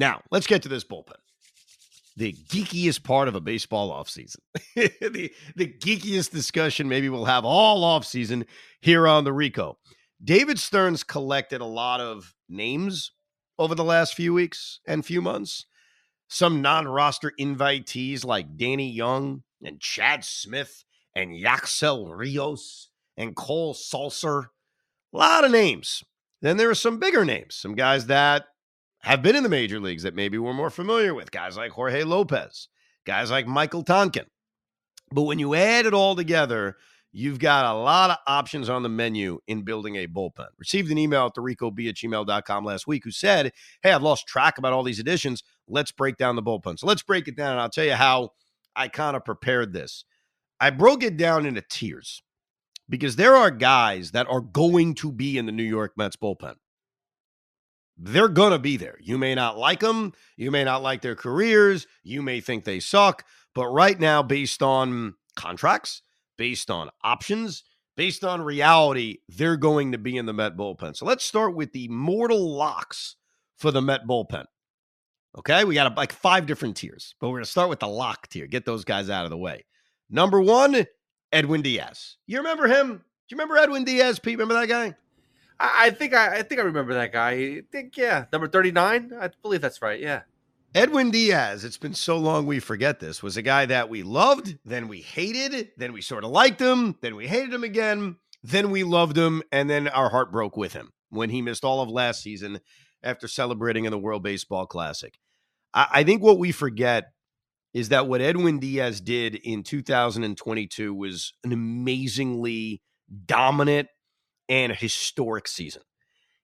Now, let's get to this bullpen. The geekiest part of a baseball offseason. the, the geekiest discussion maybe we'll have all offseason here on the Rico. David Stearns collected a lot of names over the last few weeks and few months. Some non roster invitees like Danny Young and Chad Smith and Yacksel Rios and Cole Sulser. A lot of names. Then there are some bigger names, some guys that have been in the major leagues that maybe we're more familiar with, guys like Jorge Lopez, guys like Michael Tonkin. But when you add it all together, you've got a lot of options on the menu in building a bullpen. Received an email at thericob at gmail.com last week who said, Hey, I've lost track about all these additions. Let's break down the bullpen. So let's break it down, and I'll tell you how I kind of prepared this. I broke it down into tiers because there are guys that are going to be in the New York Mets bullpen they're going to be there. You may not like them. You may not like their careers. You may think they suck. But right now, based on contracts, based on options, based on reality, they're going to be in the Met bullpen. So let's start with the mortal locks for the Met bullpen. Okay, we got uh, like five different tiers, but we're going to start with the lock tier. Get those guys out of the way. Number one, Edwin Diaz. You remember him? Do you remember Edwin Diaz, Pete? Remember that guy? I, I think I, I think I remember that guy. I think yeah, number thirty nine. I believe that's right. Yeah. Edwin Diaz, it's been so long we forget this, was a guy that we loved, then we hated, then we sort of liked him, then we hated him again, then we loved him, and then our heart broke with him when he missed all of last season after celebrating in the World Baseball Classic. I, I think what we forget is that what Edwin Diaz did in 2022 was an amazingly dominant and a historic season.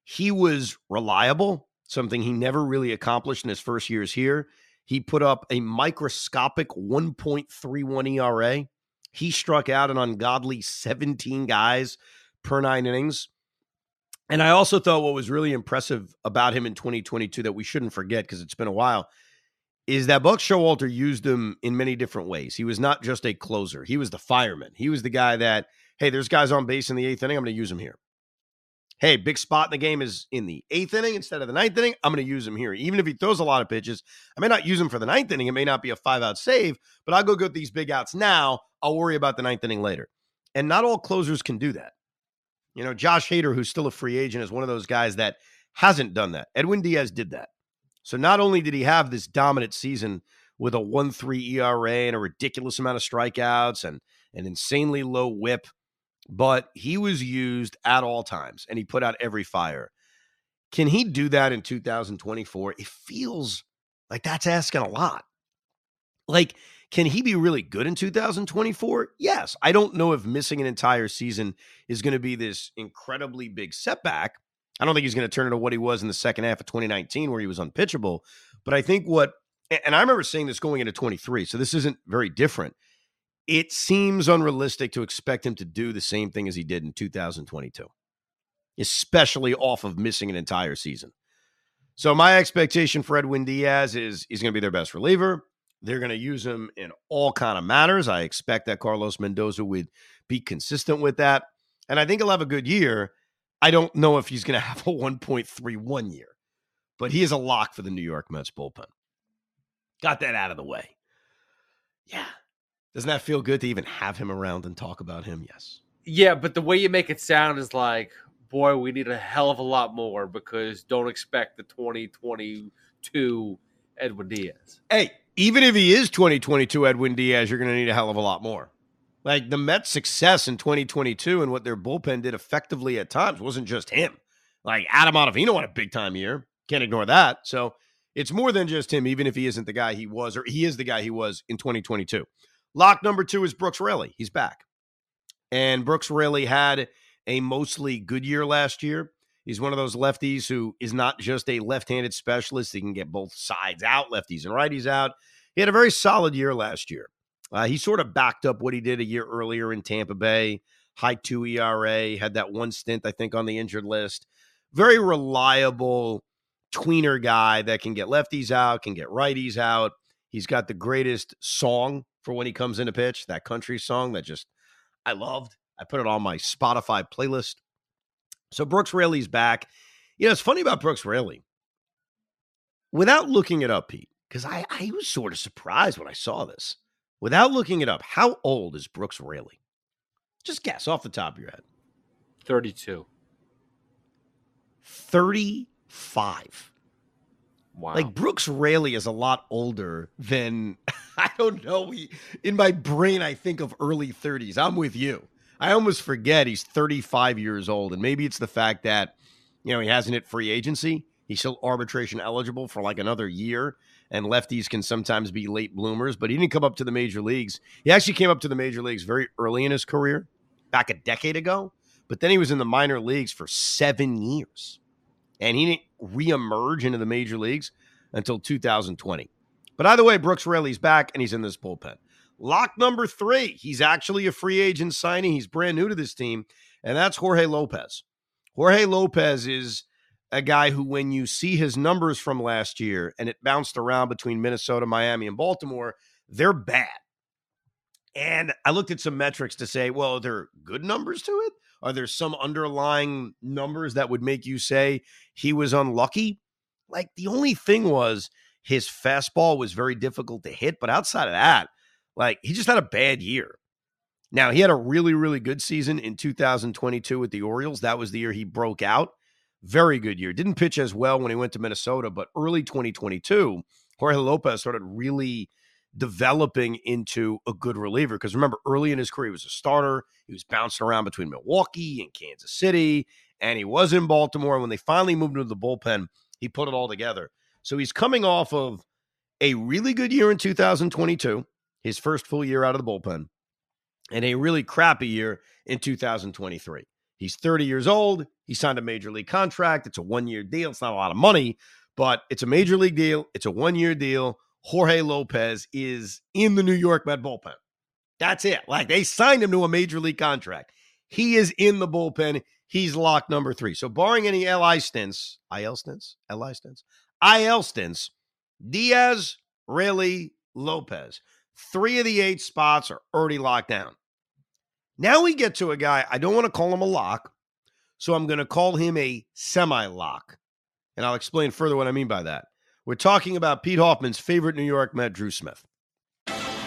He was reliable, something he never really accomplished in his first years here. He put up a microscopic 1.31 ERA. He struck out an ungodly 17 guys per nine innings. And I also thought what was really impressive about him in 2022 that we shouldn't forget because it's been a while is that Buck Showalter used him in many different ways. He was not just a closer, he was the fireman. He was the guy that hey, there's guys on base in the eighth inning. I'm going to use them here. Hey, big spot in the game is in the eighth inning instead of the ninth inning. I'm going to use him here. Even if he throws a lot of pitches, I may not use him for the ninth inning. It may not be a five out save, but I'll go get these big outs now. I'll worry about the ninth inning later. And not all closers can do that. You know, Josh Hader, who's still a free agent, is one of those guys that hasn't done that. Edwin Diaz did that. So not only did he have this dominant season with a 1 3 ERA and a ridiculous amount of strikeouts and an insanely low whip but he was used at all times and he put out every fire. Can he do that in 2024? It feels like that's asking a lot. Like, can he be really good in 2024? Yes. I don't know if missing an entire season is going to be this incredibly big setback. I don't think he's going to turn into what he was in the second half of 2019, where he was unpitchable. But I think what, and I remember saying this going into 23, so this isn't very different it seems unrealistic to expect him to do the same thing as he did in 2022, especially off of missing an entire season. So my expectation for Edwin Diaz is he's going to be their best reliever. They're going to use him in all kind of matters. I expect that Carlos Mendoza would be consistent with that, and I think he'll have a good year. I don't know if he's going to have a 1.31 year, but he is a lock for the New York Mets bullpen. Got that out of the way. Yeah, doesn't that feel good to even have him around and talk about him? Yes. Yeah, but the way you make it sound is like, boy, we need a hell of a lot more because don't expect the 2022 2022 Edwin Diaz. Hey, even if he is 2022 Edwin Diaz, you're going to need a hell of a lot more. Like the Mets' success in 2022 and what their bullpen did effectively at times wasn't just him. Like Adam Ottavino had a big time year. Can't ignore that. So it's more than just him, even if he isn't the guy he was, or he is the guy he was in 2022. Lock number two is Brooks Raley. He's back. And Brooks Raley had a mostly good year last year. He's one of those lefties who is not just a left handed specialist. He can get both sides out, lefties and righties out. He had a very solid year last year. Uh, he sort of backed up what he did a year earlier in Tampa Bay. High two ERA, had that one stint, I think, on the injured list. Very reliable tweener guy that can get lefties out, can get righties out. He's got the greatest song for when he comes in to pitch, that country song that just I loved. I put it on my Spotify playlist. So Brooks Raley's back. You know, it's funny about Brooks Raley. Without looking it up, Pete, because I, I was sort of surprised when I saw this. Without looking it up, how old is Brooks Raley? Just guess off the top of your head. 32. 35. Wow. Like Brooks Raley is a lot older than don't know. We, in my brain, I think of early 30s. I'm with you. I almost forget he's 35 years old, and maybe it's the fact that you know he hasn't hit free agency. He's still arbitration eligible for like another year, and lefties can sometimes be late bloomers. But he didn't come up to the major leagues. He actually came up to the major leagues very early in his career, back a decade ago. But then he was in the minor leagues for seven years, and he didn't reemerge into the major leagues until 2020. But either way, Brooks Raley's back, and he's in this bullpen. Lock number three. He's actually a free agent signing. He's brand new to this team, and that's Jorge Lopez. Jorge Lopez is a guy who, when you see his numbers from last year and it bounced around between Minnesota, Miami, and Baltimore, they're bad. And I looked at some metrics to say, well, are there good numbers to it? Are there some underlying numbers that would make you say he was unlucky? Like the only thing was his fastball was very difficult to hit, but outside of that, like he just had a bad year. Now, he had a really, really good season in 2022 with the Orioles. That was the year he broke out. Very good year. Didn't pitch as well when he went to Minnesota, but early 2022, Jorge Lopez started really developing into a good reliever. Because remember, early in his career, he was a starter. He was bouncing around between Milwaukee and Kansas City, and he was in Baltimore. And when they finally moved him to the bullpen, he put it all together. So he's coming off of a really good year in 2022 his first full year out of the bullpen, and a really crappy year in 2023. He's 30 years old. He signed a major league contract. It's a one year deal. It's not a lot of money, but it's a major league deal. It's a one year deal. Jorge Lopez is in the New York Met bullpen. That's it. Like they signed him to a major league contract. He is in the bullpen. He's locked number three. So, barring any LI stints, IL stints, LI stints, IL stints, Diaz, Raley, Lopez. Three of the eight spots are already locked down. Now we get to a guy, I don't want to call him a lock, so I'm going to call him a semi lock. And I'll explain further what I mean by that. We're talking about Pete Hoffman's favorite New York Met, Drew Smith.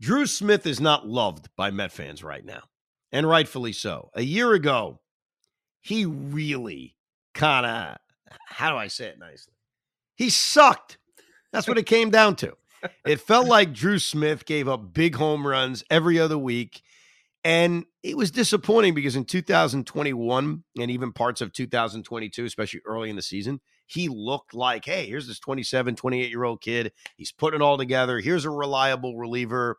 Drew Smith is not loved by Met fans right now, and rightfully so. A year ago, he really kind of, how do I say it nicely? He sucked. That's what it came down to. It felt like Drew Smith gave up big home runs every other week. And it was disappointing because in 2021 and even parts of 2022, especially early in the season, he looked like, hey, here's this 27, 28 year old kid. He's putting it all together. Here's a reliable reliever.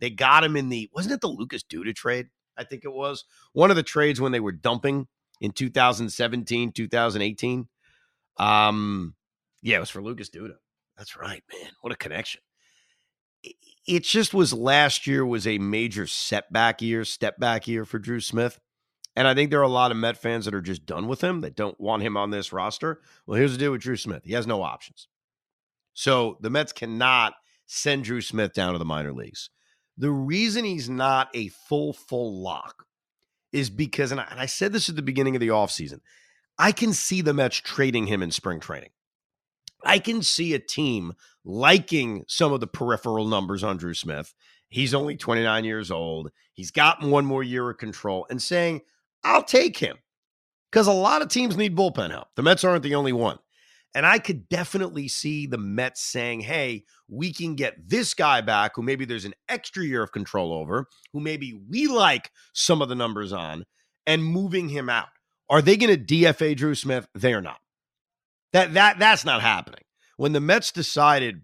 They got him in the, wasn't it the Lucas Duda trade? I think it was one of the trades when they were dumping in 2017, 2018. Um, yeah, it was for Lucas Duda. That's right, man. What a connection it just was last year was a major setback year, step back year for Drew Smith. And I think there are a lot of Met fans that are just done with him, that don't want him on this roster. Well, here's the deal with Drew Smith he has no options. So the Mets cannot send Drew Smith down to the minor leagues. The reason he's not a full, full lock is because, and I, and I said this at the beginning of the offseason, I can see the Mets trading him in spring training. I can see a team liking some of the peripheral numbers on Drew Smith. He's only 29 years old. He's gotten one more year of control and saying, I'll take him because a lot of teams need bullpen help. The Mets aren't the only one. And I could definitely see the Mets saying, hey, we can get this guy back who maybe there's an extra year of control over, who maybe we like some of the numbers on, and moving him out. Are they going to DFA Drew Smith? They are not. That that that's not happening. When the Mets decided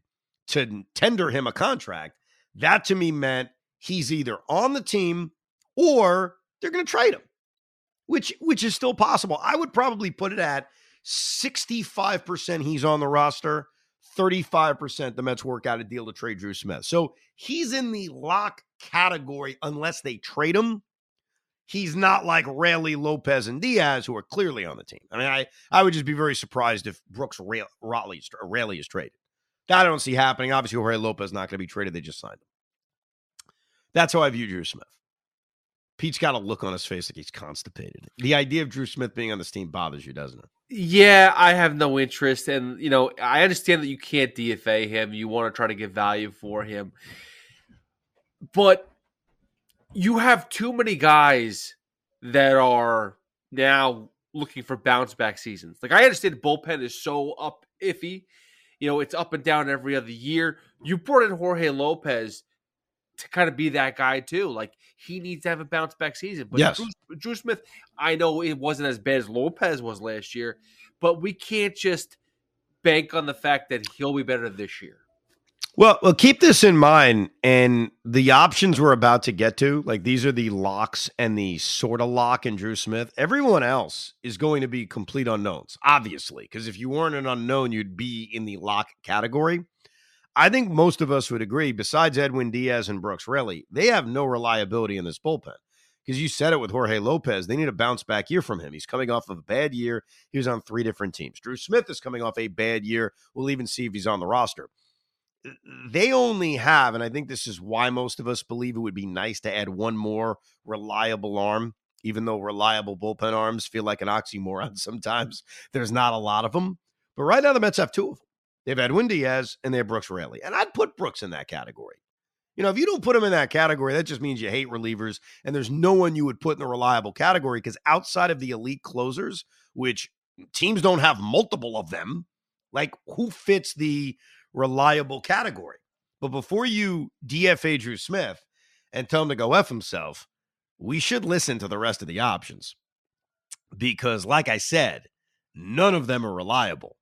to tender him a contract, that to me meant he's either on the team or they're going to trade him. Which which is still possible. I would probably put it at 65% he's on the roster, 35% the Mets work out a deal to trade Drew Smith. So he's in the lock category unless they trade him. He's not like Raley, Lopez, and Diaz, who are clearly on the team. I mean, I, I would just be very surprised if Brooks Raley is traded. That I don't see happening. Obviously, Jorge Lopez not going to be traded. They just signed him. That's how I view Drew Smith. Pete's got a look on his face like he's constipated. The idea of Drew Smith being on this team bothers you, doesn't it? Yeah, I have no interest, and you know, I understand that you can't DFA him. You want to try to get value for him, but you have too many guys that are now looking for bounce back seasons. Like I understand bullpen is so up iffy, you know, it's up and down every other year. You brought in Jorge Lopez to kind of be that guy too. Like he needs to have a bounce back season. But yes. Drew, Drew Smith, I know it wasn't as bad as Lopez was last year, but we can't just bank on the fact that he'll be better this year. Well, well, keep this in mind. And the options we're about to get to, like these are the locks and the sort of lock in Drew Smith. Everyone else is going to be complete unknowns, obviously, because if you weren't an unknown, you'd be in the lock category. I think most of us would agree, besides Edwin Diaz and Brooks Raley, they have no reliability in this bullpen. Because you said it with Jorge Lopez, they need a bounce back year from him. He's coming off of a bad year. He was on three different teams. Drew Smith is coming off a bad year. We'll even see if he's on the roster. They only have, and I think this is why most of us believe it would be nice to add one more reliable arm, even though reliable bullpen arms feel like an oxymoron sometimes. There's not a lot of them. But right now, the Mets have two of them. They have Edwin Diaz and they have Brooks Raley. And I'd put Brooks in that category. You know, if you don't put him in that category, that just means you hate relievers. And there's no one you would put in the reliable category because outside of the elite closers, which teams don't have multiple of them, like who fits the reliable category? But before you DFA Drew Smith and tell him to go F himself, we should listen to the rest of the options. Because, like I said, none of them are reliable.